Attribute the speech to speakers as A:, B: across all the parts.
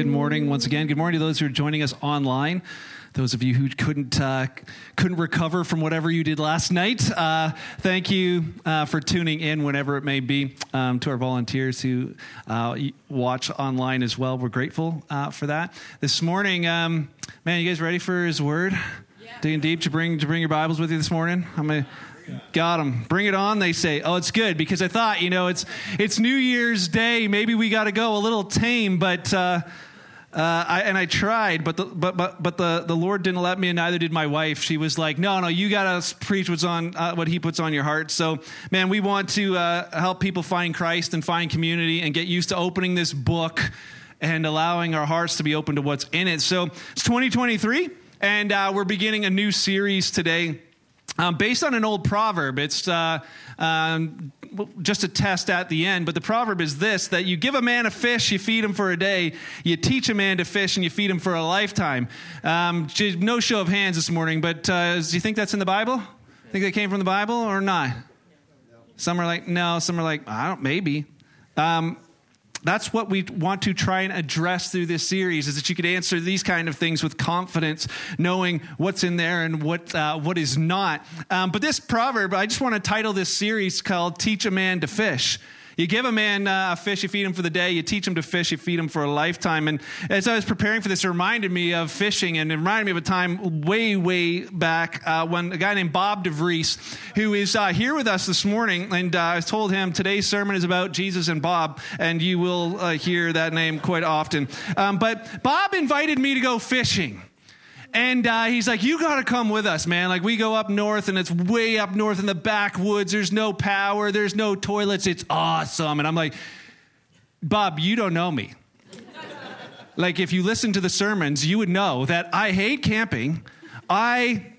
A: Good morning once again. Good morning to those who are joining us online. Those of you who couldn't uh, couldn't recover from whatever you did last night, uh, thank you uh, for tuning in whenever it may be. Um, to our volunteers who uh, watch online as well, we're grateful uh, for that. This morning, um, man, you guys ready for His Word? Yeah. Digging deep to bring to bring your Bibles with you this morning. I'm gonna Got them. Bring it on. They say, "Oh, it's good," because I thought, you know, it's it's New Year's Day. Maybe we got to go a little tame, but uh, uh, I, and I tried, but the, but but but the, the Lord didn't let me, and neither did my wife. She was like, "No, no, you got to preach what's on uh, what He puts on your heart." So, man, we want to uh, help people find Christ and find community, and get used to opening this book and allowing our hearts to be open to what's in it. So, it's 2023, and uh, we're beginning a new series today. Um, based on an old proverb, it's uh, um, just a test at the end, but the proverb is this that you give a man a fish, you feed him for a day, you teach a man to fish, and you feed him for a lifetime. Um, no show of hands this morning, but uh, do you think that's in the Bible? Think they came from the Bible or not? Some are like, no, some are like, I don't, maybe. Um, that's what we want to try and address through this series is that you could answer these kind of things with confidence knowing what's in there and what uh, what is not. Um, but this proverb i just want to title this series called teach a man to fish you give a man uh, a fish, you feed him for the day. You teach him to fish, you feed him for a lifetime. And as I was preparing for this, it reminded me of fishing and it reminded me of a time way, way back uh, when a guy named Bob DeVries, who is uh, here with us this morning, and uh, I told him today's sermon is about Jesus and Bob, and you will uh, hear that name quite often. Um, but Bob invited me to go fishing. And uh, he's like, You got to come with us, man. Like, we go up north and it's way up north in the backwoods. There's no power, there's no toilets. It's awesome. And I'm like, Bob, you don't know me. like, if you listen to the sermons, you would know that I hate camping. I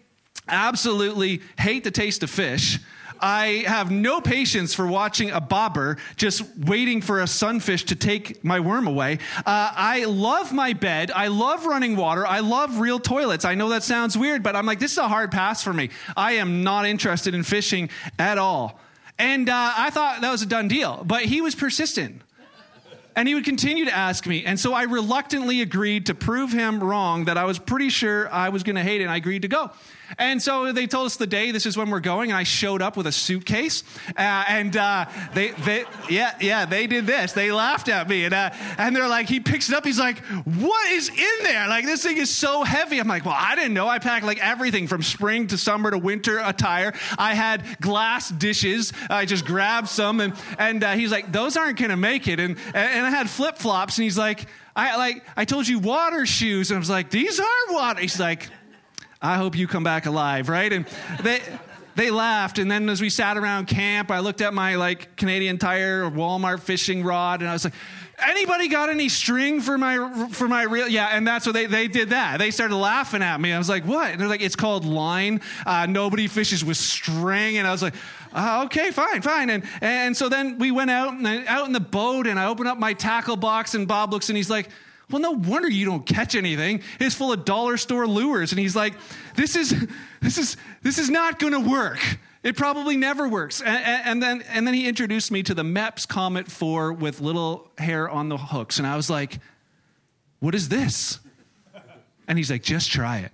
A: absolutely hate the taste of fish. I have no patience for watching a bobber just waiting for a sunfish to take my worm away. Uh, I love my bed. I love running water. I love real toilets. I know that sounds weird, but I'm like, this is a hard pass for me. I am not interested in fishing at all. And uh, I thought that was a done deal, but he was persistent. And he would continue to ask me. And so I reluctantly agreed to prove him wrong that I was pretty sure I was going to hate it. And I agreed to go. And so they told us the day, this is when we're going, and I showed up with a suitcase. Uh, and uh, they, they, yeah, yeah, they did this. They laughed at me. And, uh, and they're like, he picks it up. He's like, what is in there? Like, this thing is so heavy. I'm like, well, I didn't know. I packed like everything from spring to summer to winter attire. I had glass dishes. I just grabbed some. And, and uh, he's like, those aren't going to make it. And, and I had flip flops. And he's like, I like I told you water shoes. And I was like, these are water. He's like, I hope you come back alive, right? And they they laughed. And then as we sat around camp i looked at my like canadian tire walmart fishing rod and i was like anybody got any string for my for my reel yeah and that's what they, they did that. They started laughing at me. I was like what? And they're like it's called line. Uh, nobody fishes with string. And i was like uh, okay fine fine. And and so then we went out and out in the boat and i opened up my tackle box and bob looks and he's like well, no wonder you don't catch anything. It's full of dollar store lures. And he's like, this is, this is, this is not going to work. It probably never works. And, and, then, and then he introduced me to the Mepps Comet 4 with little hair on the hooks. And I was like, what is this? And he's like, just try it.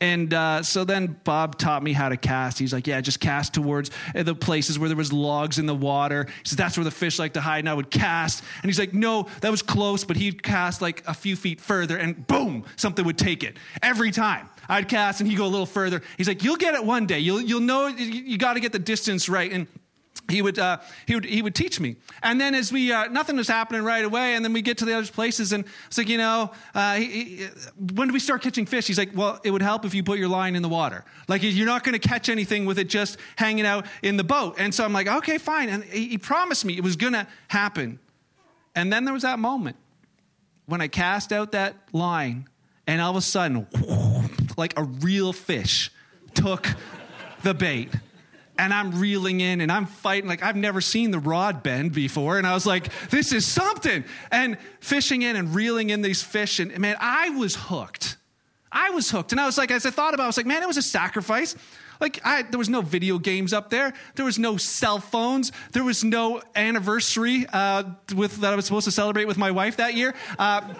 A: And uh, so then Bob taught me how to cast. He's like, yeah, just cast towards the places where there was logs in the water. He says, that's where the fish like to hide. And I would cast. And he's like, no, that was close. But he'd cast like a few feet further and boom, something would take it every time. I'd cast and he'd go a little further. He's like, you'll get it one day. You'll, you'll know, you, you got to get the distance right. And he would, uh, he would he would teach me. And then as we uh, nothing was happening right away and then we get to the other places and it's like you know uh, he, he, when do we start catching fish? He's like well it would help if you put your line in the water. Like you're not going to catch anything with it just hanging out in the boat. And so i'm like okay fine. And he, he promised me it was going to happen. And then there was that moment when i cast out that line and all of a sudden like a real fish took the bait and I'm reeling in and I'm fighting like I've never seen the rod bend before. And I was like, this is something. And fishing in and reeling in these fish. And man, I was hooked. I was hooked. And I was like, as I thought about it, I was like, man, it was a sacrifice. Like, I, there was no video games up there. There was no cell phones. There was no anniversary uh, with, that I was supposed to celebrate with my wife that year. Uh,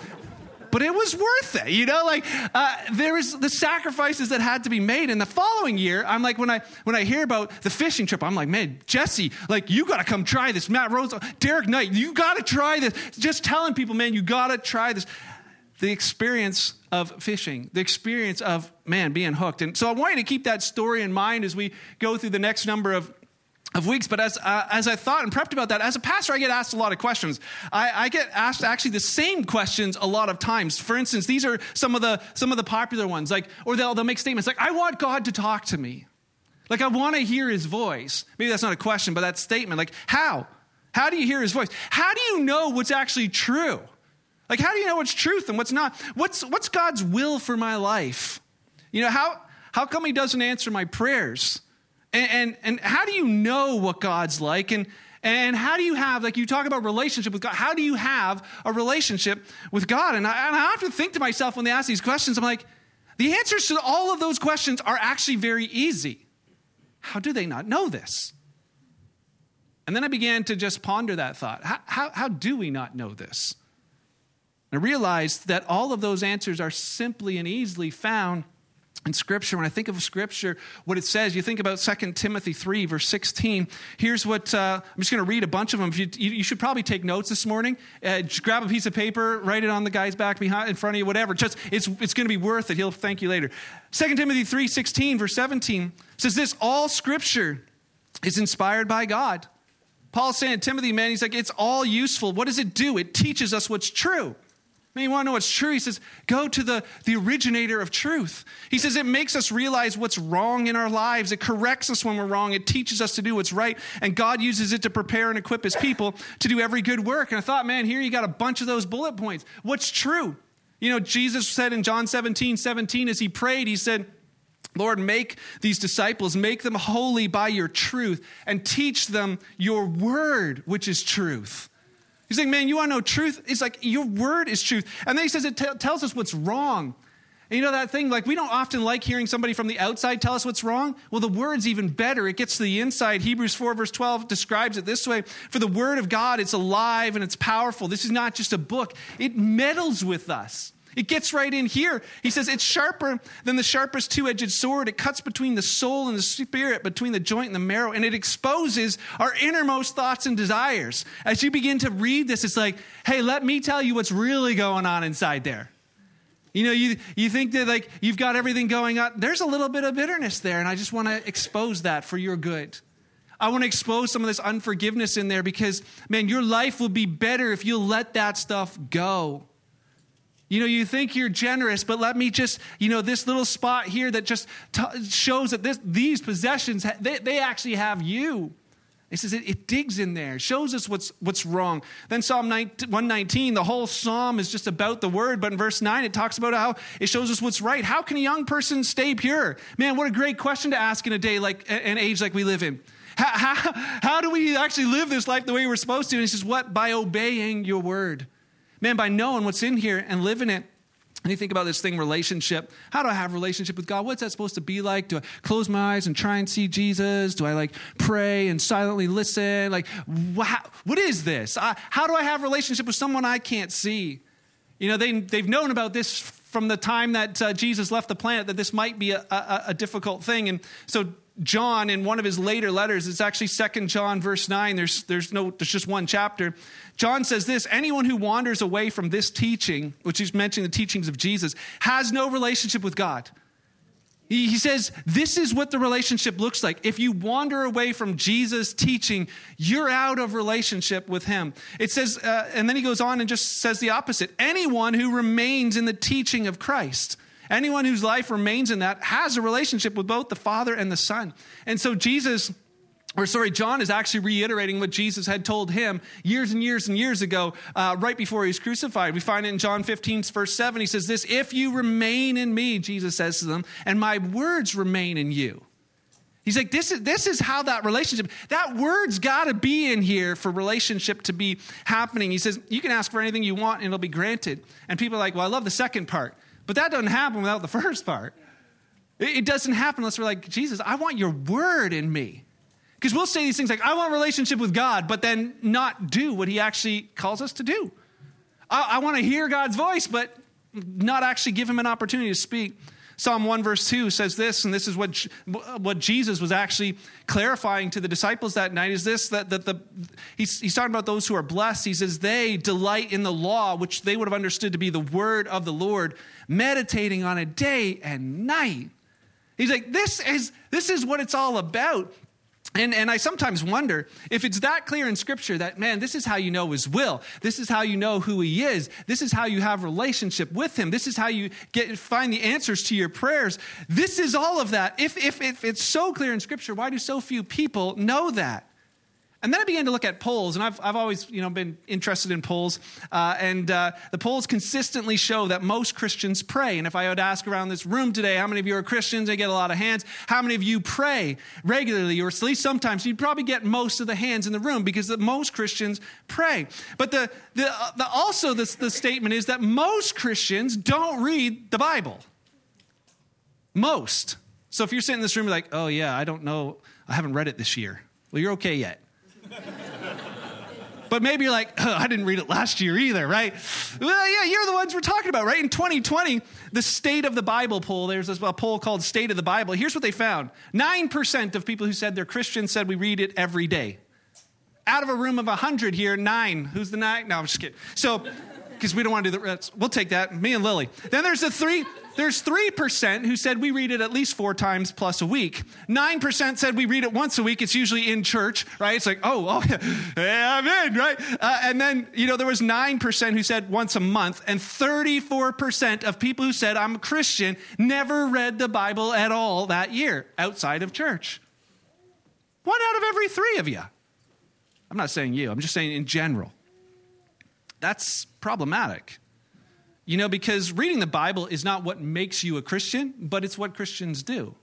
A: but it was worth it. You know, like uh, there was the sacrifices that had to be made. And the following year, I'm like, when I when I hear about the fishing trip, I'm like, man, Jesse, like you got to come try this. Matt Rose, Derek Knight, you got to try this. Just telling people, man, you got to try this. The experience of fishing, the experience of man being hooked. And so I want you to keep that story in mind as we go through the next number of of weeks. But as, uh, as I thought and prepped about that, as a pastor, I get asked a lot of questions. I, I, get asked actually the same questions a lot of times. For instance, these are some of the, some of the popular ones, like, or they'll, they'll make statements like, I want God to talk to me. Like, I want to hear his voice. Maybe that's not a question, but that statement, like, how? How do you hear his voice? How do you know what's actually true? Like, how do you know what's truth and what's not? What's, what's God's will for my life? You know, how, how come he doesn't answer my prayers? And, and, and how do you know what God's like? And, and how do you have, like you talk about relationship with God, how do you have a relationship with God? And I, and I think to myself when they ask these questions, I'm like, the answers to all of those questions are actually very easy. How do they not know this? And then I began to just ponder that thought. How, how, how do we not know this? And I realized that all of those answers are simply and easily found in scripture when i think of scripture what it says you think about 2 timothy 3 verse 16 here's what uh, i'm just going to read a bunch of them you, you, should probably take notes this morning. Uh, grab a piece of paper write it on the guy's back behind in front of you whatever. Just it's, it's going to be worth it. He'll thank you later. 2 timothy 3 16 verse 17 says this all scripture is inspired by god. Paul's saying to timothy man he's like it's all useful. What does it do? It teaches us what's true Man, you want to know what's true? He says, go to the, the originator of truth. He says, it makes us realize what's wrong in our lives. It corrects us when we're wrong. It teaches us to do what's right. And God uses it to prepare and equip his people to do every good work. And I thought, man, here you got a bunch of those bullet points. What's true? You know, Jesus said in John 17, 17, as he prayed, he said, Lord, make these disciples, make them holy by your truth, and teach them your word, which is truth. He's like, man, you want to know truth? It's like, your word is truth. And then he says it t- tells us what's wrong. And you know that thing, like we don't often like hearing somebody from the outside tell us what's wrong. Well, the word's even better. It gets to the inside. Hebrews 4, verse 12 describes it this way For the word of God, it's alive and it's powerful. This is not just a book, it meddles with us. It gets right in here. He says it's sharper than the sharpest two edged sword. It cuts between the soul and the spirit, between the joint and the marrow, and it exposes our innermost thoughts and desires. As you begin to read this, it's like, hey, let me tell you what's really going on inside there. You know, you, you think that like you've got everything going on. There's a little bit of bitterness there, and I just want to expose that for your good. I want to expose some of this unforgiveness in there because, man, your life will be better if you let that stuff go. You know, you think you're generous, but let me just, you know, this little spot here that just t- shows that this, these possessions, they, they actually have you. It says it, it, digs in there, shows us what's, what's wrong. Then Psalm 119, the whole psalm is just about the word, but in verse 9, it talks about how it shows us what's right. How can a young person stay pure? Man, what a great question to ask in a day like an age like we live in. How, how, how do we actually live this life the way we're supposed to? And he says, what? By obeying your word. Man, by knowing what's in here and living it, and you think about this thing, relationship. How do I have relationship with God? What's that supposed to be like? Do I close my eyes and try and see Jesus? Do I like pray and silently listen? Like, what is this? How do I have relationship with someone I can't see? You know, they, they've known about this from the time that uh, Jesus left the planet, that this might be a, a, a difficult thing. And so John in one of his later letters, it's actually Second John verse 9. There's there's no there's just one chapter. John says this, anyone who wanders away from this teaching, which he's mentioning the teachings of Jesus, has no relationship with God. He, he says this is what the relationship looks like. If you wander away from Jesus' teaching, you're out of relationship with him. It says, uh, and then he goes on and just says the opposite. Anyone who remains in the teaching of Christ Anyone whose life remains in that has a relationship with both the Father and the Son. And so Jesus or sorry, John is actually reiterating what Jesus had told him years and years and years ago, uh, right before he was crucified. We find it in John 15, verse 7. He says, This, if you remain in me, Jesus says to them, and my words remain in you. He's like, this is, this is how that relationship, that word's got to be in here for relationship to be happening. He says, You can ask for anything you want and it'll be granted. And people are like, Well, I love the second part. But that doesn't happen without the first part. It doesn't happen unless we're like, Jesus, I want your word in me. Because we'll say these things like, I want a relationship with God, but then not do what he actually calls us to do. I, I want to hear God's voice, but not actually give him an opportunity to speak. Psalm 1 verse 2 says this, and this is what, what Jesus was actually clarifying to the disciples that night is this, that, that the, he's, he's talking about those who are blessed. He says, they delight in the law, which they would have understood to be the word of the Lord, meditating on it day and night. He's like, this is, this is what it's all about. And, and I sometimes wonder if it's that clear in Scripture that, man, this is how you know His will. This is how you know who He is. This is how you have relationship with Him. This is how you get, find the answers to your prayers. This is all of that. If, if, if it's so clear in Scripture, why do so few people know that? And then I began to look at polls, and I've, I've always you know, been interested in polls. Uh, and uh, the polls consistently show that most Christians pray. And if I would ask around this room today, how many of you are Christians? I get a lot of hands. How many of you pray regularly, or at least sometimes? You'd probably get most of the hands in the room because the, most Christians pray. But the, the, uh, the also, the, the statement is that most Christians don't read the Bible. Most. So if you're sitting in this room, you're like, oh, yeah, I don't know. I haven't read it this year. Well, you're okay yet. But maybe you're like, oh, I didn't read it last year either, right? Well, yeah, you're the ones we're talking about, right? In 2020, the State of the Bible poll, there's a poll called State of the Bible. Here's what they found 9% of people who said they're Christians said we read it every day. Out of a room of 100 here, nine. Who's the nine? No, I'm just kidding. So, because we don't want to do the, we'll take that, me and Lily. Then there's the three, there's 3% who said we read it at least four times plus a week. 9% said we read it once a week. It's usually in church, right? It's like, oh, oh yeah, I'm in, right? Uh, and then, you know, there was 9% who said once a month, and 34% of people who said I'm a Christian never read the Bible at all that year outside of church. One out of every three of you. I'm not saying you, I'm just saying in general. That's problematic. You know, because reading the Bible is not what makes you a Christian, but it's what Christians do.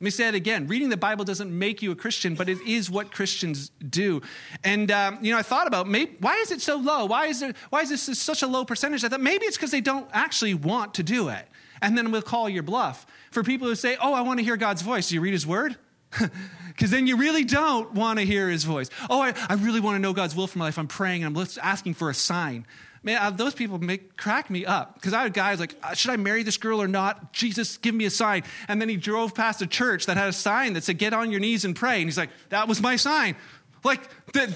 A: Let me say it again. Reading the Bible doesn't make you a Christian, but it is what Christians do. And, um, you know, I thought about maybe, why is it so low? Why is, there, why is this such a low percentage? I thought maybe it's because they don't actually want to do it. And then we'll call your bluff. For people who say, oh, I want to hear God's voice, do you read his word? Because then you really don't want to hear his voice. Oh, I, I really want to know God's will for my life. I'm praying and I'm asking for a sign man, uh, those people make crack me up because I had guys like, uh, should I marry this girl or not? Jesus, give me a sign. And then he drove past a church that had a sign that said, "Get on your knees and pray." And he's like, "That was my sign." Like, the,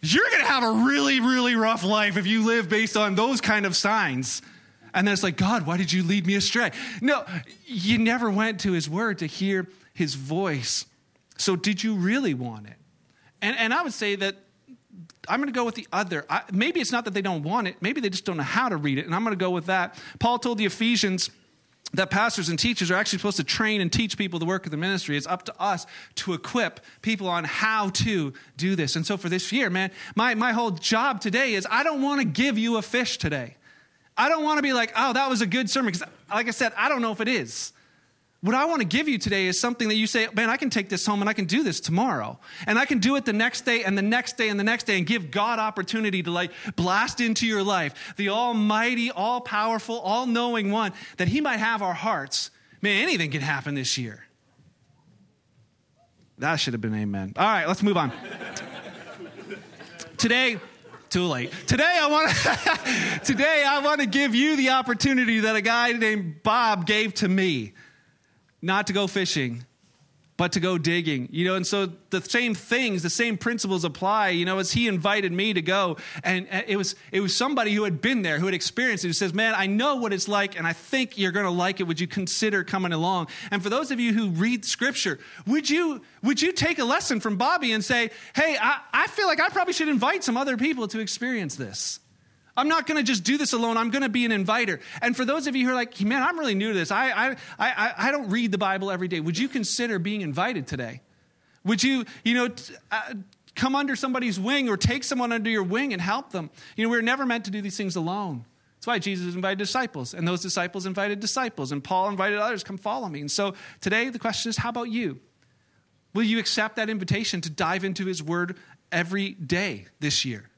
A: you're going to have a really, really rough life if you live based on those kind of signs. And then it's like, God, why did you lead me astray? No, you never went to his word to hear his voice. So, did you really want it? And, and I would say that I'm going to go with the other. I, maybe it's not that they don't want it, maybe they just don't know how to read it. And I'm going to go with that. Paul told the Ephesians that pastors and teachers are actually supposed to train and teach people the work of the ministry. It's up to us to equip people on how to do this. And so for this year, man, my, my whole job today is I don't want to give you a fish today. I don't want to be like, oh, that was a good sermon. Because, like I said, I don't know if it is. What I want to give you today is something that you say, man, I can take this home and I can do this tomorrow. And I can do it the next day and the next day and the next day and give God opportunity to like blast into your life. The almighty, all powerful, all knowing one that he might have our hearts. Man, anything can happen this year. That should have been amen. All right, let's move on. today, too late. Today I want to today I want to give you the opportunity that a guy named Bob gave to me not to go fishing, but to go digging. You know, and so the same things, the same principles apply, you know, as he invited me to go. And it was it was somebody who had been there, who had experienced it, who says, Man, I know what it's like, and I think you're gonna like it. Would you consider coming along? And for those of you who read scripture, would you would you take a lesson from Bobby and say, Hey, I, I feel like I probably should invite some other people to experience this? I'm not going to just do this alone. I'm going to be an inviter. And for those of you who are like, man, I'm really new to this. I, I, I, I don't read the Bible every day. Would you consider being invited today? Would you, you know, t- uh, come under somebody's wing or take someone under your wing and help them? You know, we we're never meant to do these things alone. That's why Jesus invited disciples, and those disciples invited disciples, and Paul invited others, come follow me. And so today the question is, how about you? Will you accept that invitation to dive into his word every day this year?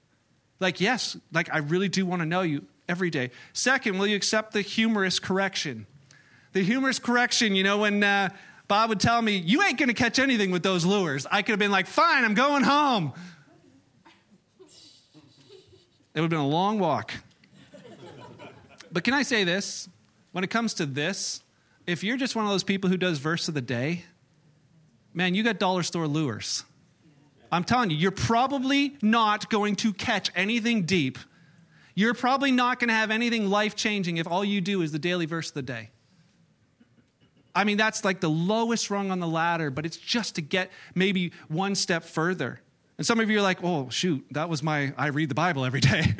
A: Like, yes, like I really do want to know you every day. Second, will you accept the humorous correction? The humorous correction, you know, when uh, Bob would tell me, you ain't going to catch anything with those lures, I could have been like, fine, I'm going home. It would have been a long walk. But can I say this? When it comes to this, if you're just one of those people who does verse of the day, man, you got dollar store lures. I'm telling you, you're probably not going to catch anything deep. You're probably not going to have anything life changing if all you do is the daily verse of the day. I mean, that's like the lowest rung on the ladder, but it's just to get maybe one step further. And some of you are like, oh, shoot, that was my, I read the Bible every day.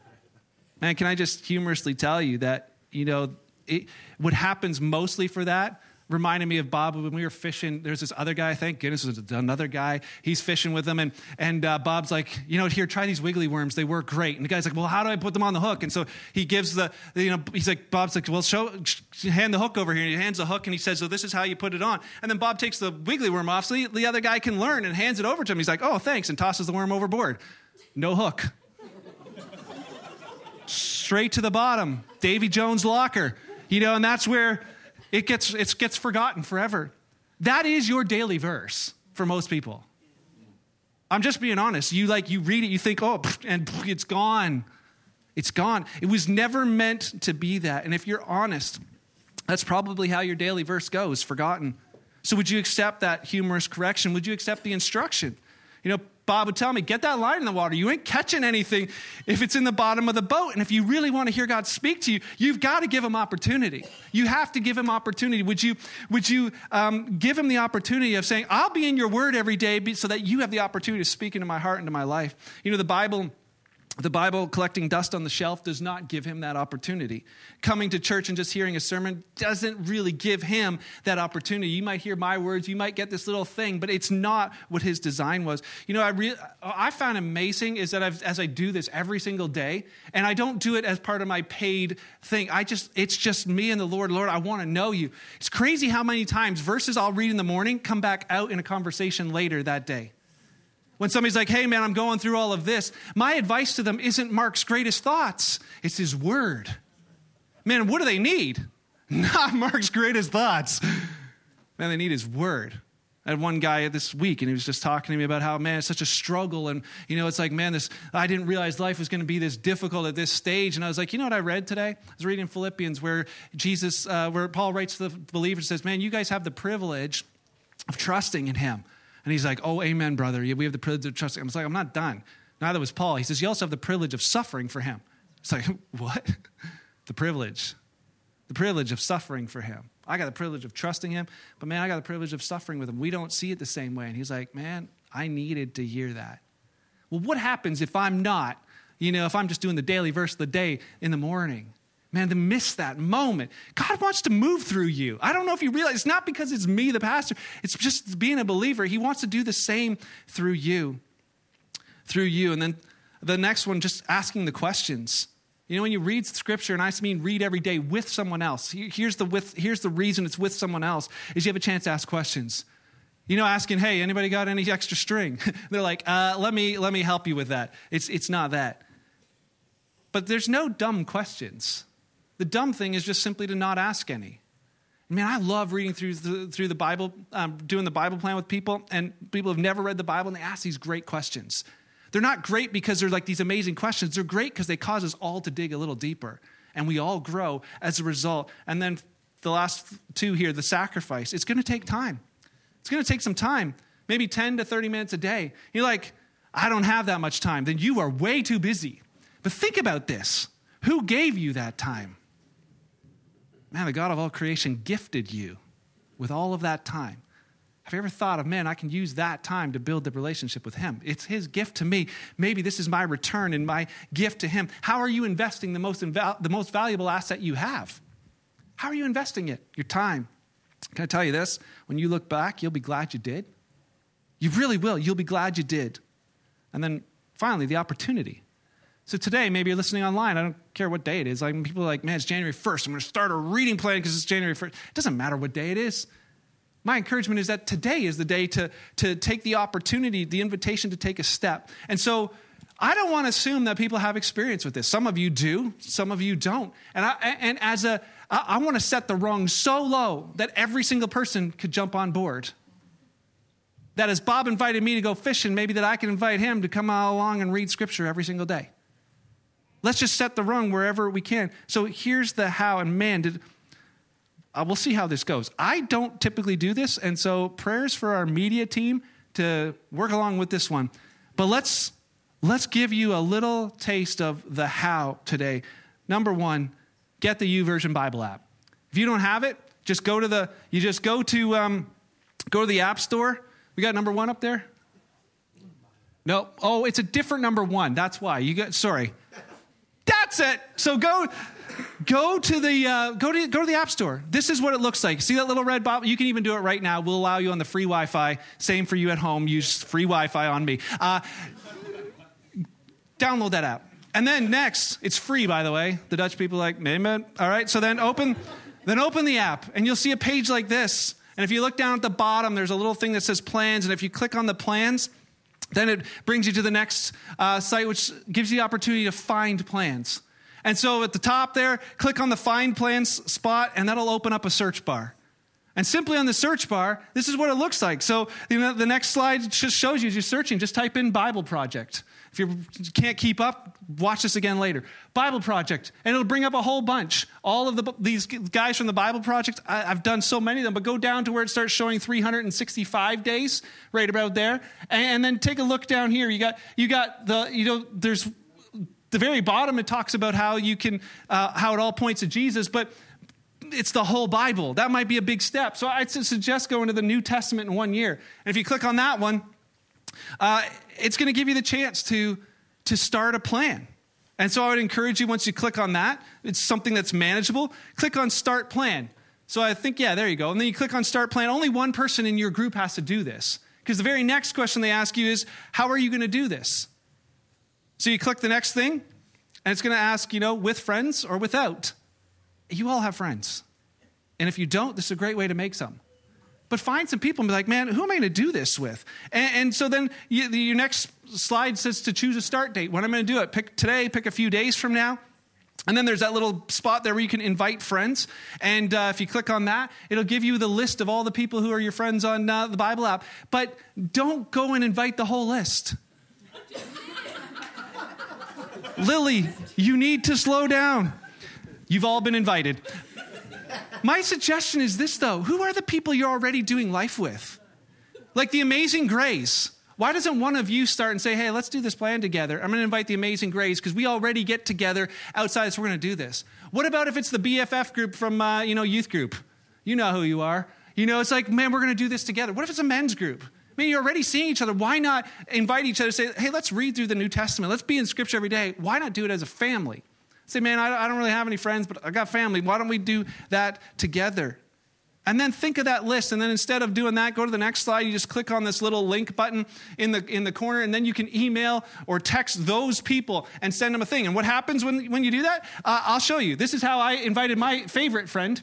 A: Man, can I just humorously tell you that, you know, it, what happens mostly for that reminded me of Bob when we were fishing. There's this other guy, thank goodness, was another guy. He's fishing with them, and and uh, Bob's like, you know, here, try these wiggly worms. They work great. And the guy's like, well, how do I put them on the hook? And so he gives the, you know, he's like, Bob's like, well, show, hand the hook over here. And he hands the hook, and he says, so this is how you put it on. And then Bob takes the wiggly worm off, so the other guy can learn, and hands it over to him. He's like, oh, thanks, and tosses the worm overboard. No hook. Straight to the bottom, Davy Jones' locker. You know, and that's where it gets, it gets forgotten forever. That is your daily verse for most people. I'm just being honest. You like you read it, you think, oh, and it's gone. It's gone. It was never meant to be that. And if you're honest, that's probably how your daily verse goes, forgotten. So would you accept that humorous correction? Would you accept the instruction? You know, Bob would tell me, get that line in the water. You ain't catching anything if it's in the bottom of the boat. And if you really want to hear God speak to you, you've got to give him opportunity. You have to give him opportunity. Would you, would you um, give him the opportunity of saying, I'll be in your word every day so that you have the opportunity to speak into my heart, and into my life? You know, the Bible the Bible collecting dust on the shelf does not give him that opportunity. Coming to church and just hearing a sermon doesn't really give him that opportunity. You might hear my words, you might get this little thing, but it's not what his design was. You know, I re- I found amazing is that I've, as I do this every single day, and I don't do it as part of my paid thing. I just it's just me and the Lord. Lord, I want to know you. It's crazy how many times verses I'll read in the morning come back out in a conversation later that day. When somebody's like, hey, man, I'm going through all of this, my advice to them isn't Mark's greatest thoughts, it's his word. Man, what do they need? Not Mark's greatest thoughts. Man, they need his word. I had one guy this week, and he was just talking to me about how, man, it's such a struggle. And, you know, it's like, man, this, I didn't realize life was going to be this difficult at this stage. And I was like, you know what I read today? I was reading Philippians where Jesus, uh, where Paul writes to the believers, and says, man, you guys have the privilege of trusting in him. And he's like, Oh, amen, brother. We have the privilege of trusting. Him. I was like, I'm not done. Neither was Paul. He says, You also have the privilege of suffering for him. It's like, What? the privilege. The privilege of suffering for him. I got the privilege of trusting him, but man, I got the privilege of suffering with him. We don't see it the same way. And he's like, Man, I needed to hear that. Well, what happens if I'm not, you know, if I'm just doing the daily verse of the day in the morning? Man, to miss that moment. God wants to move through you. I don't know if you realize it's not because it's me, the pastor, it's just being a believer. He wants to do the same through you. Through you. And then the next one, just asking the questions. You know, when you read scripture, and I mean read every day with someone else, here's the, with, here's the reason it's with someone else, is you have a chance to ask questions. You know, asking, hey, anybody got any extra string? They're like, uh, let, me, let me help you with that. It's, it's not that. But there's no dumb questions. The dumb thing is just simply to not ask any. Man, I love reading through the, through the Bible, um, doing the Bible plan with people, and people have never read the Bible and they ask these great questions. They're not great because they're like these amazing questions. They're great because they cause us all to dig a little deeper, and we all grow as a result. And then the last two here, the sacrifice, it's going to take time. It's going to take some time, maybe 10 to 30 minutes a day. You're like, I don't have that much time. Then you are way too busy. But think about this who gave you that time? Man, the God of all creation gifted you with all of that time. Have you ever thought of, man, I can use that time to build the relationship with Him? It's His gift to me. Maybe this is my return and my gift to Him. How are you investing the most, inval- the most valuable asset you have? How are you investing it? Your time. Can I tell you this? When you look back, you'll be glad you did. You really will. You'll be glad you did. And then finally, the opportunity. So today, maybe you're listening online. I don't care what day it is. Like people are like, man, it's January 1st. I'm going to start a reading plan because it's January 1st. It doesn't matter what day it is. My encouragement is that today is the day to, to take the opportunity, the invitation to take a step. And so I don't want to assume that people have experience with this. Some of you do, some of you don't. And, I, and as a, I, I want to set the rung so low that every single person could jump on board. That as Bob invited me to go fishing, maybe that I can invite him to come along and read scripture every single day. Let's just set the rung wherever we can. So here's the how. And man, did, uh, we'll see how this goes. I don't typically do this, and so prayers for our media team to work along with this one. But let's let's give you a little taste of the how today. Number one, get the YouVersion Bible app. If you don't have it, just go to the you just go to um, go to the app store. We got number one up there. No, oh, it's a different number one. That's why you got. Sorry, it. So go go to the uh, go to go to the app store. This is what it looks like. See that little red button? You can even do it right now. We'll allow you on the free Wi-Fi. Same for you at home. Use free Wi-Fi on me. Uh, download that app. And then next, it's free, by the way. The Dutch people like, amen. All right, so then open, then open the app, and you'll see a page like this. And if you look down at the bottom, there's a little thing that says plans. And if you click on the plans, then it brings you to the next uh, site, which gives you the opportunity to find plans. And so at the top there, click on the find plans spot, and that'll open up a search bar. And simply on the search bar, this is what it looks like. So you know, the next slide just shows you as you're searching, just type in Bible Project. If you can't keep up, watch this again later. Bible Project, and it'll bring up a whole bunch. All of the, these guys from the Bible Project, I, have done so many of them, but go down to where it starts showing 365 days, right about there, and, and then take a look down here. You got, you got the, you know, there's the very bottom. It talks about how you can, uh, how it all points to Jesus, but it's the whole Bible. That might be a big step. So I'd suggest going to the New Testament in one year. And if you click on that one, uh, it's going to give you the chance to, to start a plan. And so I would encourage you, once you click on that, it's something that's manageable, click on Start Plan. So I think, yeah, there you go. And then you click on Start Plan. Only one person in your group has to do this. Because the very next question they ask you is, How are you going to do this? So you click the next thing, and it's going to ask, you know, with friends or without. You all have friends. And if you don't, this is a great way to make some but find some people and be like, man, who am I going to do this with? And, and so then you, your next slide says to choose a start date. When I'm going to do it, pick today, pick a few days from now. And then there's that little spot there where you can invite friends. And uh, if you click on that, it'll give you the list of all the people who are your friends on uh, the Bible app. But don't go and invite the whole list. Lily, you need to slow down. You've all been invited. My suggestion is this, though who are the people you're already doing life with? Like the Amazing Grace. Why doesn't one of you start and say, hey, let's do this plan together? I'm going to invite the Amazing Grace because we already get together outside, so we're going to do this. What about if it's the BFF group from, uh, you know, youth group? You know who you are. You know, it's like, man, we're going to do this together. What if it's a men's group? I mean, you're already seeing each other. Why not invite each other say, hey, let's read through the New Testament. Let's be in Scripture every day. Why not do it as a family? Say, man, I don't really have any friends, but I got family. Why don't we do that together? And then think of that list. And then instead of doing that, go to the next slide. You just click on this little link button in the, in the corner, and then you can email or text those people and send them a thing. And what happens when, when you do that? Uh, I'll show you. This is how I invited my favorite friend.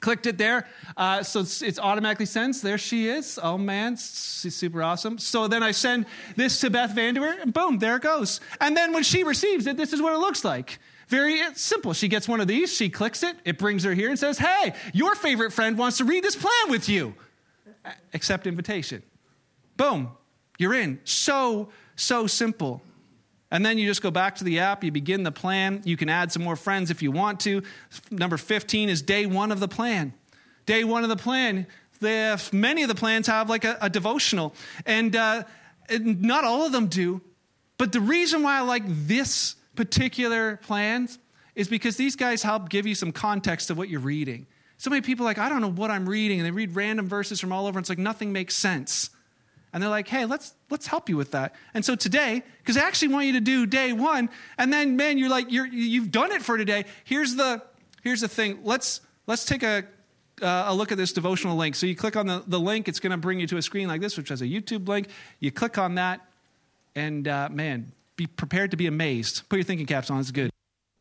A: Clicked it there. Uh, so it's, it's, automatically sends. There she is. Oh man, she's super awesome. So then I send this to Beth Vanderweer, and boom, there it goes. And then when she receives it, this is what it looks like. Very simple. She gets one of these, she clicks it, it brings her here and says, Hey, your favorite friend wants to read this plan with you. Accept invitation. Boom, you're in. So, so simple. And then you just go back to the app, you begin the plan. You can add some more friends if you want to. Number 15 is day one of the plan. Day one of the plan, have, many of the plans have like a, a devotional, and, uh, not all of them do. But the reason why I like this particular plans is because these guys help give you some context of what you're reading. So many people like, I don't know what I'm reading, and they read random verses from all over, and it's like nothing makes sense. And they're like, hey, let's let's help you with that. And so today, because I actually want you to do day one, and then man, you're like, you're you've done it for today. Here's the here's the thing. Let's let's take a uh, a look at this devotional link. So you click on the, the link, it's going to bring you to a screen like this, which has a YouTube link. You click on that, and uh, man, be prepared to be amazed. Put your thinking caps on, it's good.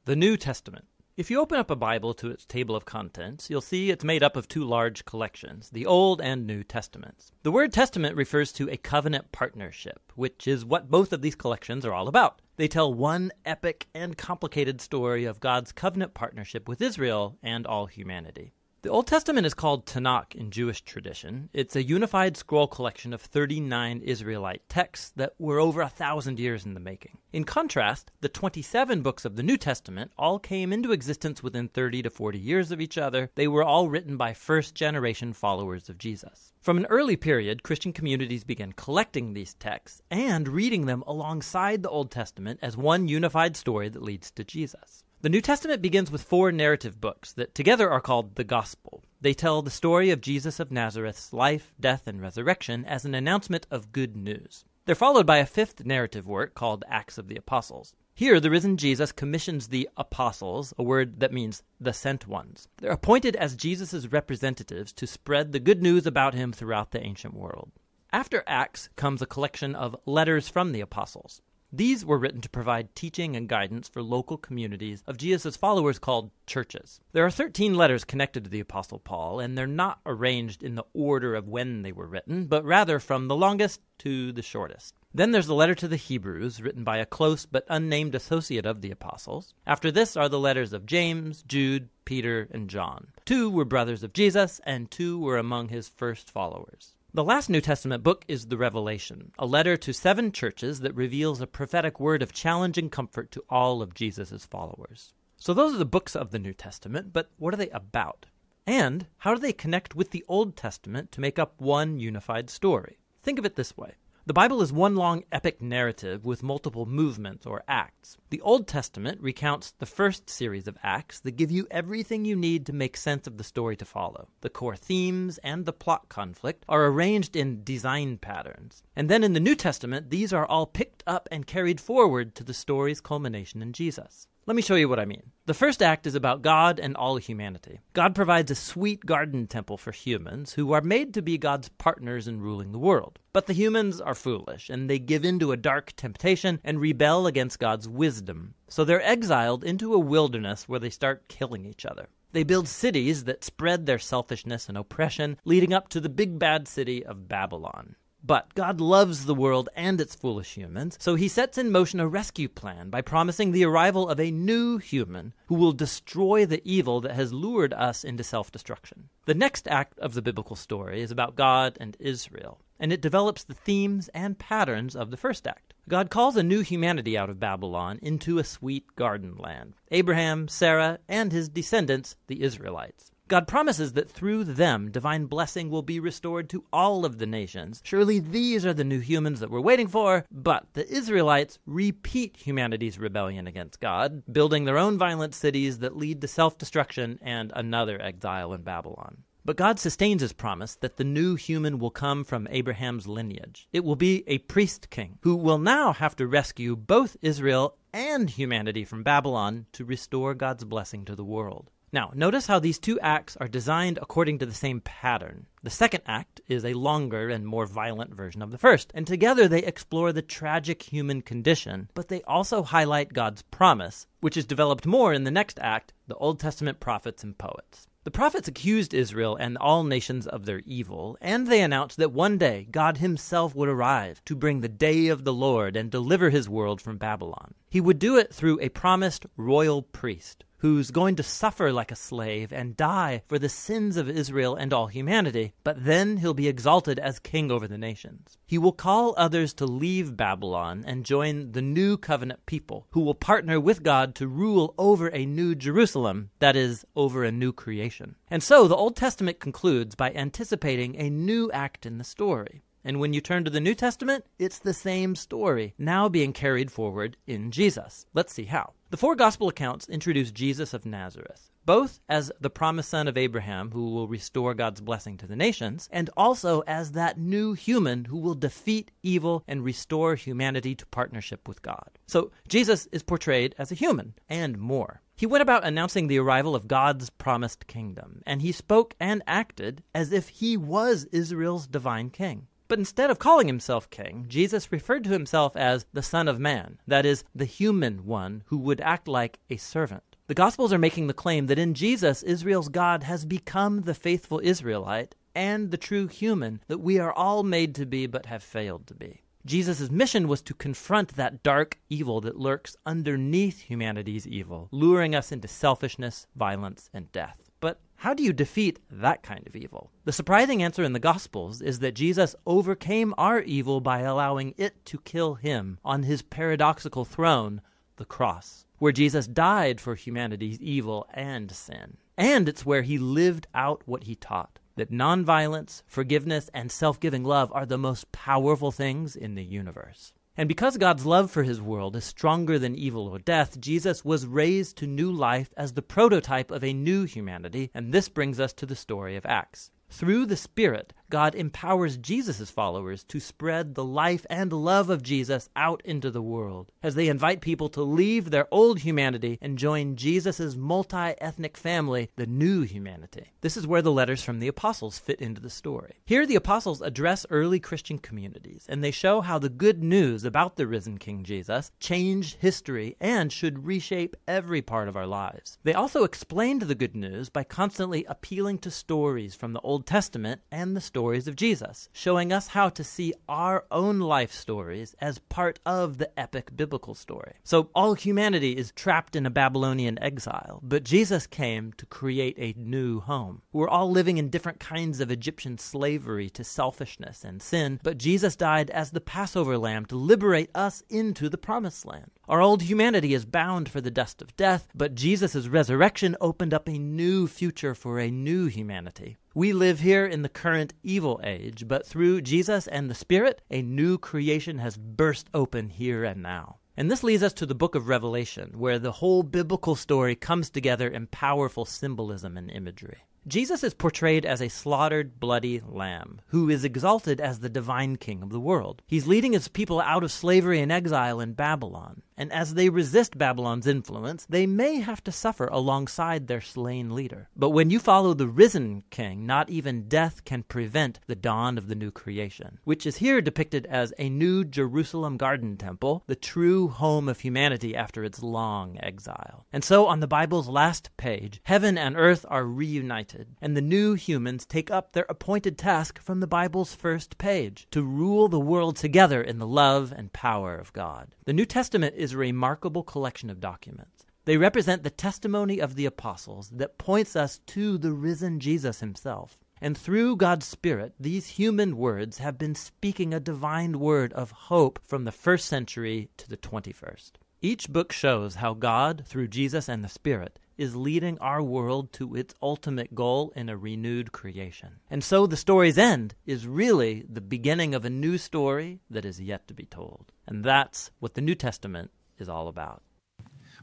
B: The New Testament. If you open up a Bible to its table of contents, you'll see it's made up of two large collections, the Old and New Testaments. The word testament refers to a covenant partnership, which is what both of these collections are all about. They tell one epic and complicated story of God's covenant partnership with Israel and all humanity. The Old Testament is called Tanakh in Jewish tradition. It's a unified scroll collection of 39 Israelite texts that were over a thousand years in the making. In contrast, the 27 books of the New Testament all came into existence within 30 to 40 years of each other. They were all written by first generation followers of Jesus. From an early period, Christian communities began collecting these texts and reading them alongside the Old Testament as one unified story that leads to Jesus. The New Testament begins with four narrative books that together are called the Gospel. They tell the story of Jesus of Nazareth's life, death, and resurrection as an announcement of good news. They're followed by a fifth narrative work called Acts of the Apostles. Here, the risen Jesus commissions the apostles, a word that means the sent ones. They're appointed as Jesus' representatives to spread the good news about him throughout the ancient world. After Acts comes a collection of letters from the apostles. These were written to provide teaching and guidance for local communities of Jesus' followers called churches. There are 13 letters connected to the Apostle Paul, and they're not arranged in the order of when they were written, but rather from the longest to the shortest. Then there's the letter to the Hebrews, written by a close but unnamed associate of the apostles. After this are the letters of James, Jude, Peter, and John. Two were brothers of Jesus, and two were among his first followers. The last New Testament book is the Revelation, a letter to seven churches that reveals a prophetic word of challenge and comfort to all of Jesus' followers. So those are the books of the New Testament, but what are they about? And how do they connect with the Old Testament to make up one unified story? Think of it this way the Bible is one long epic narrative with multiple movements or acts. The Old Testament recounts the first series of acts that give you everything you need to make sense of the story to follow. The core themes and the plot conflict are arranged in design patterns. And then in the New Testament, these are all picked up and carried forward to the story's culmination in Jesus. Let me show you what I mean. The first act is about God and all humanity. God provides a sweet garden temple for humans who are made to be God's partners in ruling the world. But the humans are foolish, and they give in to a dark temptation and rebel against God's wisdom. So they're exiled into a wilderness where they start killing each other. They build cities that spread their selfishness and oppression, leading up to the big bad city of Babylon. But God loves the world and its foolish humans, so he sets in motion a rescue plan by promising the arrival of a new human who will destroy the evil that has lured us into self destruction. The next act of the biblical story is about God and Israel, and it develops the themes and patterns of the first act. God calls a new humanity out of Babylon into a sweet garden land Abraham, Sarah, and his descendants, the Israelites. God promises that through them divine blessing will be restored to all of the nations. Surely these are the new humans that we're waiting for, but the Israelites repeat humanity's rebellion against God, building their own violent cities that lead to self destruction and another exile in Babylon. But God sustains his promise that the new human will come from Abraham's lineage. It will be a priest king who will now have to rescue both Israel and humanity from Babylon to restore God's blessing to the world. Now, notice how these two acts are designed according to the same pattern. The second act is a longer and more violent version of the first, and together they explore the tragic human condition, but they also highlight God's promise, which is developed more in the next act the Old Testament prophets and poets. The prophets accused Israel and all nations of their evil, and they announced that one day God himself would arrive to bring the day of the Lord and deliver his world from Babylon. He would do it through a promised royal priest who's going to suffer like a slave and die for the sins of Israel and all humanity, but then he'll be exalted as king over the nations. He will call others to leave Babylon and join the new covenant people, who will partner with God to rule over a new Jerusalem, that is, over a new creation. And so the Old Testament concludes by anticipating a new act in the story. And when you turn to the New Testament, it's the same story, now being carried forward in Jesus. Let's see how. The four gospel accounts introduce Jesus of Nazareth, both as the promised son of Abraham who will restore God's blessing to the nations, and also as that new human who will defeat evil and restore humanity to partnership with God. So Jesus is portrayed as a human, and more. He went about announcing the arrival of God's promised kingdom, and he spoke and acted as if he was Israel's divine king. But instead of calling himself king, Jesus referred to himself as the Son of Man, that is, the human one who would act like a servant. The Gospels are making the claim that in Jesus, Israel's God has become the faithful Israelite and the true human that we are all made to be but have failed to be. Jesus' mission was to confront that dark evil that lurks underneath humanity's evil, luring us into selfishness, violence, and death. But how do you defeat that kind of evil? The surprising answer in the Gospels is that Jesus overcame our evil by allowing it to kill him on his paradoxical throne, the cross, where Jesus died for humanity's evil and sin. And it's where he lived out what he taught that nonviolence, forgiveness, and self giving love are the most powerful things in the universe. And because God's love for his world is stronger than evil or death, Jesus was raised to new life as the prototype of a new humanity, and this brings us to the story of Acts. Through the Spirit, God empowers Jesus' followers to spread the life and love of Jesus out into the world as they invite people to leave their old humanity and join Jesus' multi ethnic family, the new humanity. This is where the letters from the apostles fit into the story. Here, the apostles address early Christian communities and they show how the good news about the risen King Jesus changed history and should reshape every part of our lives. They also explained the good news by constantly appealing to stories from the Old Testament and the stories of Jesus, showing us how to see our own life stories as part of the epic biblical story. So all humanity is trapped in a Babylonian exile, but Jesus came to create a new home. We're all living in different kinds of Egyptian slavery to selfishness and sin, but Jesus died as the Passover lamb to liberate us into the promised land. Our old humanity is bound for the dust of death, but Jesus' resurrection opened up a new future for a new humanity. We live here in the current evil age, but through Jesus and the Spirit, a new creation has burst open here and now. And this leads us to the book of Revelation, where the whole biblical story comes together in powerful symbolism and imagery. Jesus is portrayed as a slaughtered, bloody lamb who is exalted as the divine king of the world. He's leading his people out of slavery and exile in Babylon, and as they resist Babylon's influence, they may have to suffer alongside their slain leader. But when you follow the risen king, not even death can prevent the dawn of the new creation, which is here depicted as a new Jerusalem garden temple, the true home of humanity after its long exile. And so on the Bible's last page, heaven and earth are reunited and the new humans take up their appointed task from the Bible's first page to rule the world together in the love and power of God. The New Testament is a remarkable collection of documents. They represent the testimony of the apostles that points us to the risen Jesus himself. And through God's Spirit, these human words have been speaking a divine word of hope from the first century to the 21st. Each book shows how God, through Jesus and the Spirit, is leading our world to its ultimate goal in a renewed creation. And so the story's end is really the beginning of a new story that is yet to be told. And that's what the New Testament is all about.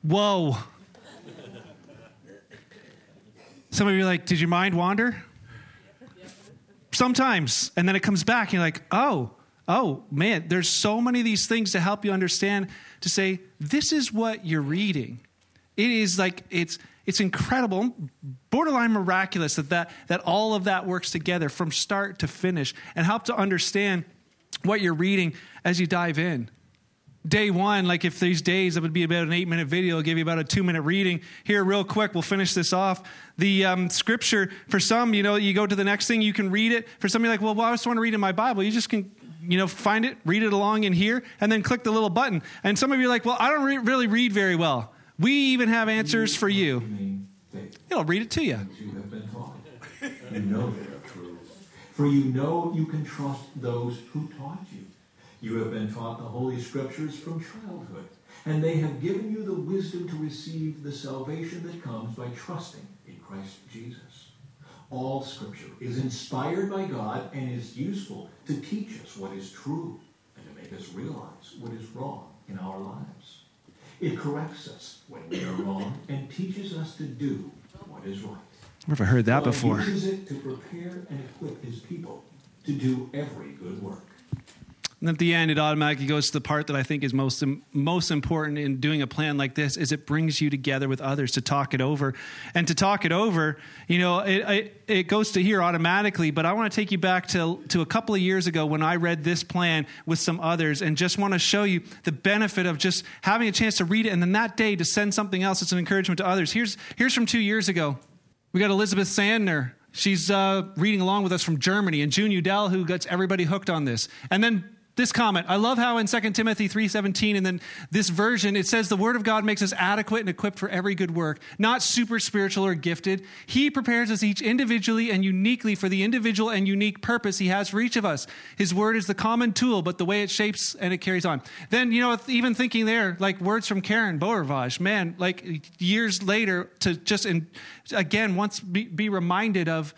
A: Whoa. Some of you are like, did your mind wander? Sometimes. And then it comes back, and you're like, oh, oh, man, there's so many of these things to help you understand to say, this is what you're reading. It is like it's it's incredible, borderline miraculous that, that that all of that works together from start to finish and help to understand what you're reading as you dive in. Day one, like if these days it would be about an eight minute video, I'll give you about a two minute reading. Here, real quick, we'll finish this off. The um, scripture, for some, you know, you go to the next thing, you can read it. For some, you're like, well, well I just want to read in my Bible. You just can you know, find it, read it along in here, and then click the little button. And some of you are like, well, I don't re- really read very well. We even have answers for you. It'll read it to you.
C: You know they are true. For you know you can trust those who taught you. You have been taught the Holy Scriptures from childhood, and they have given you the wisdom to receive the salvation that comes by trusting in Christ Jesus. All Scripture is inspired by God and is useful to teach us what is true and to make us realize what is wrong in our lives. It corrects us when we are wrong and teaches us to do what is right.
A: I've never heard that
C: God
A: before.
C: uses it to prepare and equip his people to do every good work.
A: And at the end, it automatically goes to the part that I think is most most important in doing a plan like this is it brings you together with others to talk it over, and to talk it over, you know, it it, it goes to here automatically. But I want to take you back to to a couple of years ago when I read this plan with some others, and just want to show you the benefit of just having a chance to read it, and then that day to send something else that's an encouragement to others. Here's here's from two years ago. We got Elizabeth Sandner. She's uh, reading along with us from Germany, and June Udell, who gets everybody hooked on this. And then this comment. I love how in 2 timothy 3.17 and then this version it says the word of god makes us adequate and equipped for every good work not super spiritual or gifted. He prepares us each individually and uniquely for the individual and unique purpose he has for each of us. His word is the common tool but the way it shapes and it carries on. Then you know even thinking there like words from karen boervage man like years later to just in, again once be, be reminded of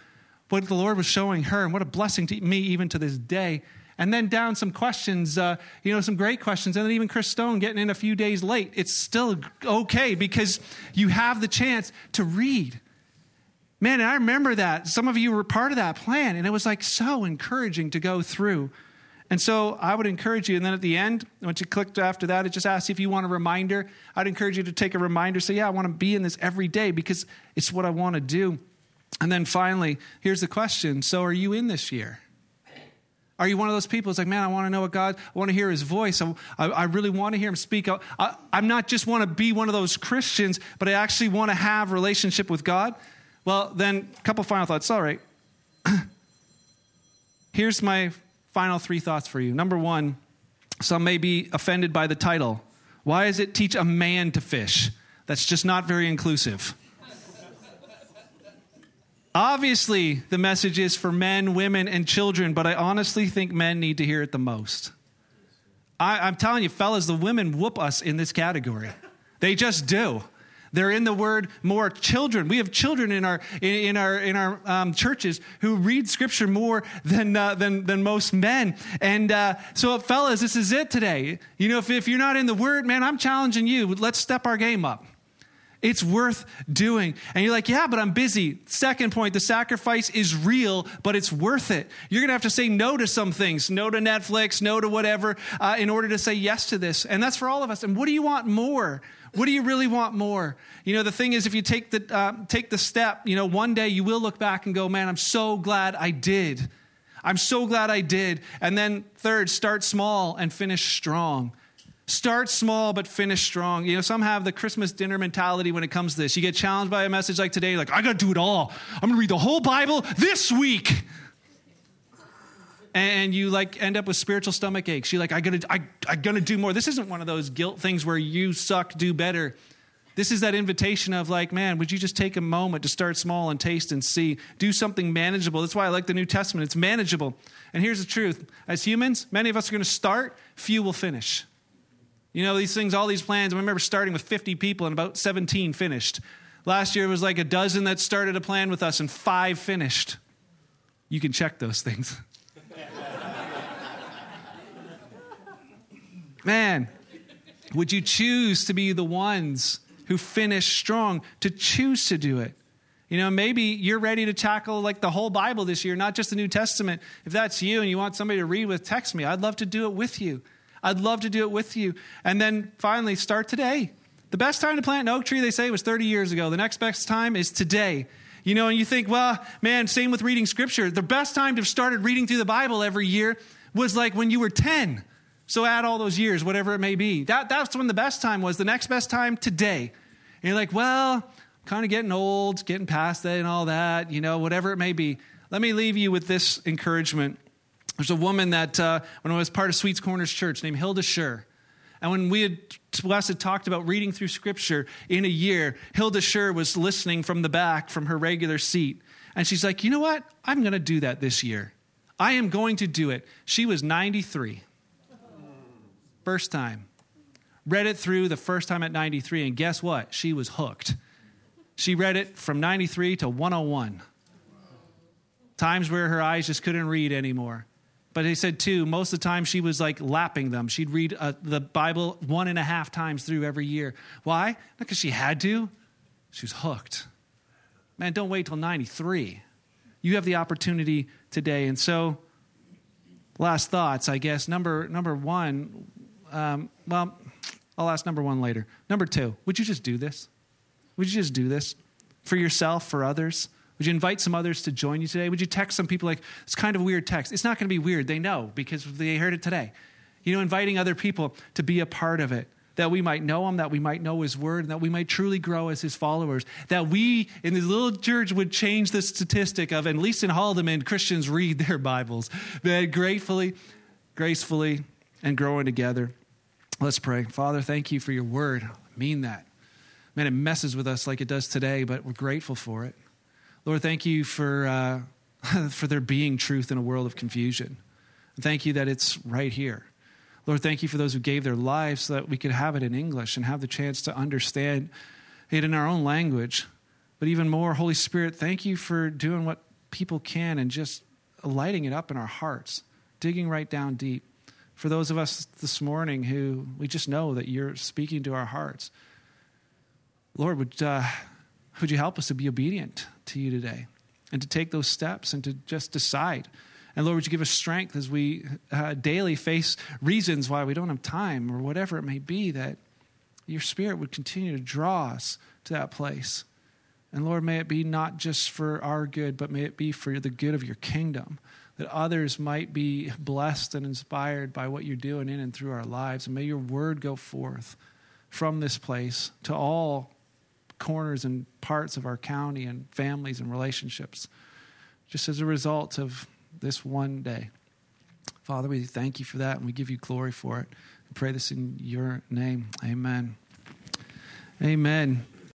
A: what the lord was showing her and what a blessing to me even to this day and then down some questions, uh, you know, some great questions. And then even Chris Stone getting in a few days late. It's still okay because you have the chance to read. Man, I remember that. Some of you were part of that plan, and it was like so encouraging to go through. And so I would encourage you. And then at the end, once you clicked after that, it just asks if you want a reminder. I'd encourage you to take a reminder. Say, yeah, I want to be in this every day because it's what I want to do. And then finally, here's the question So are you in this year? Are you one of those people who's like, man, I want to know what God, I want to hear his voice. I, I really want to hear him speak. I, I, I'm not just want to be one of those Christians, but I actually want to have relationship with God. Well, then, a couple final thoughts. All right. Here's my final three thoughts for you. Number one, some may be offended by the title. Why is it teach a man to fish? That's just not very inclusive. Obviously, the message is for men, women, and children, but I honestly think men need to hear it the most. I, am telling you, fellas, the women whoop us in this category. They just do. They're in the word more children. We have children in our in, in our in our um, churches who read scripture more than uh, than than most men. And uh, so, fellas, this is it today. You know, if if you're not in the word, man, I'm challenging you. Let's step our game up. It's worth doing. And you're like, yeah, but I'm busy. Second point, the sacrifice is real, but it's worth it. You're going to have to say no to some things, no to Netflix, no to whatever, uh, in order to say yes to this. And that's for all of us. And what do you want more? What do you really want more? You know, the thing is, if you take the, uh, take the step, you know, one day you will look back and go, man, I'm so glad I did. I'm so glad I did. And then, third, start small and finish strong. Start small but finish strong. You know, some have the Christmas dinner mentality when it comes to this. You get challenged by a message like today, like, I got to do it all. I'm going to read the whole Bible this week. And you like end up with spiritual stomach aches. You're like, I gotta, I, I gotta do more. This isn't one of those guilt things where you suck, do better. This is that invitation of like, man, would you just take a moment to start small and taste and see? Do something manageable. That's why I like the New Testament. It's manageable. And here's the truth as humans, many of us are to start, few will finish. You know, these things, all these plans. I remember starting with 50 people and about 17 finished. Last year it was like a dozen that started a plan with us and five finished. You can check those things. Man, would you choose to be the ones who finish strong, to choose to do it? You know, maybe you're ready to tackle like the whole Bible this year, not just the New Testament. If that's you and you want somebody to read with, text me. I'd love to do it with you. I'd love to do it with you. And then finally, start today. The best time to plant an oak tree, they say, was 30 years ago. The next best time is today. You know, and you think, well, man, same with reading scripture. The best time to have started reading through the Bible every year was like when you were 10. So add all those years, whatever it may be. That, that's when the best time was. The next best time, today. And you're like, well, kind of getting old, getting past that and all that, you know, whatever it may be. Let me leave you with this encouragement. There's a woman that, uh, when I was part of Sweets Corners Church, named Hilda Scher. And when we had, had talked about reading through Scripture in a year, Hilda Scher was listening from the back from her regular seat. And she's like, you know what? I'm going to do that this year. I am going to do it. She was 93. First time. Read it through the first time at 93, and guess what? She was hooked. She read it from 93 to 101. Times where her eyes just couldn't read anymore. But he said, too, most of the time she was like lapping them. She'd read uh, the Bible one and a half times through every year. Why? Not because she had to, she was hooked. Man, don't wait till 93. You have the opportunity today. And so, last thoughts, I guess. Number, number one, um, well, I'll ask number one later. Number two, would you just do this? Would you just do this for yourself, for others? Would you invite some others to join you today? Would you text some people like, it's kind of weird text? It's not going to be weird. They know because they heard it today. You know, inviting other people to be a part of it, that we might know Him, that we might know His Word, and that we might truly grow as His followers. That we in this little church would change the statistic of, at least in Haldeman, Christians read their Bibles. That gratefully, gracefully and growing together. Let's pray. Father, thank you for your word. I mean that. Man, it messes with us like it does today, but we're grateful for it. Lord, thank you for, uh, for there being truth in a world of confusion. Thank you that it's right here. Lord, thank you for those who gave their lives so that we could have it in English and have the chance to understand it in our own language. But even more, Holy Spirit, thank you for doing what people can and just lighting it up in our hearts, digging right down deep. For those of us this morning who we just know that you're speaking to our hearts, Lord, would, uh, would you help us to be obedient to you today and to take those steps and to just decide? And Lord, would you give us strength as we uh, daily face reasons why we don't have time or whatever it may be, that your Spirit would continue to draw us to that place. And Lord, may it be not just for our good, but may it be for the good of your kingdom, that others might be blessed and inspired by what you're doing in and through our lives. And may your word go forth from this place to all corners and parts of our county and families and relationships, just as a result of this one day. Father, we thank you for that and we give you glory for it. We pray this in your name. Amen. Amen.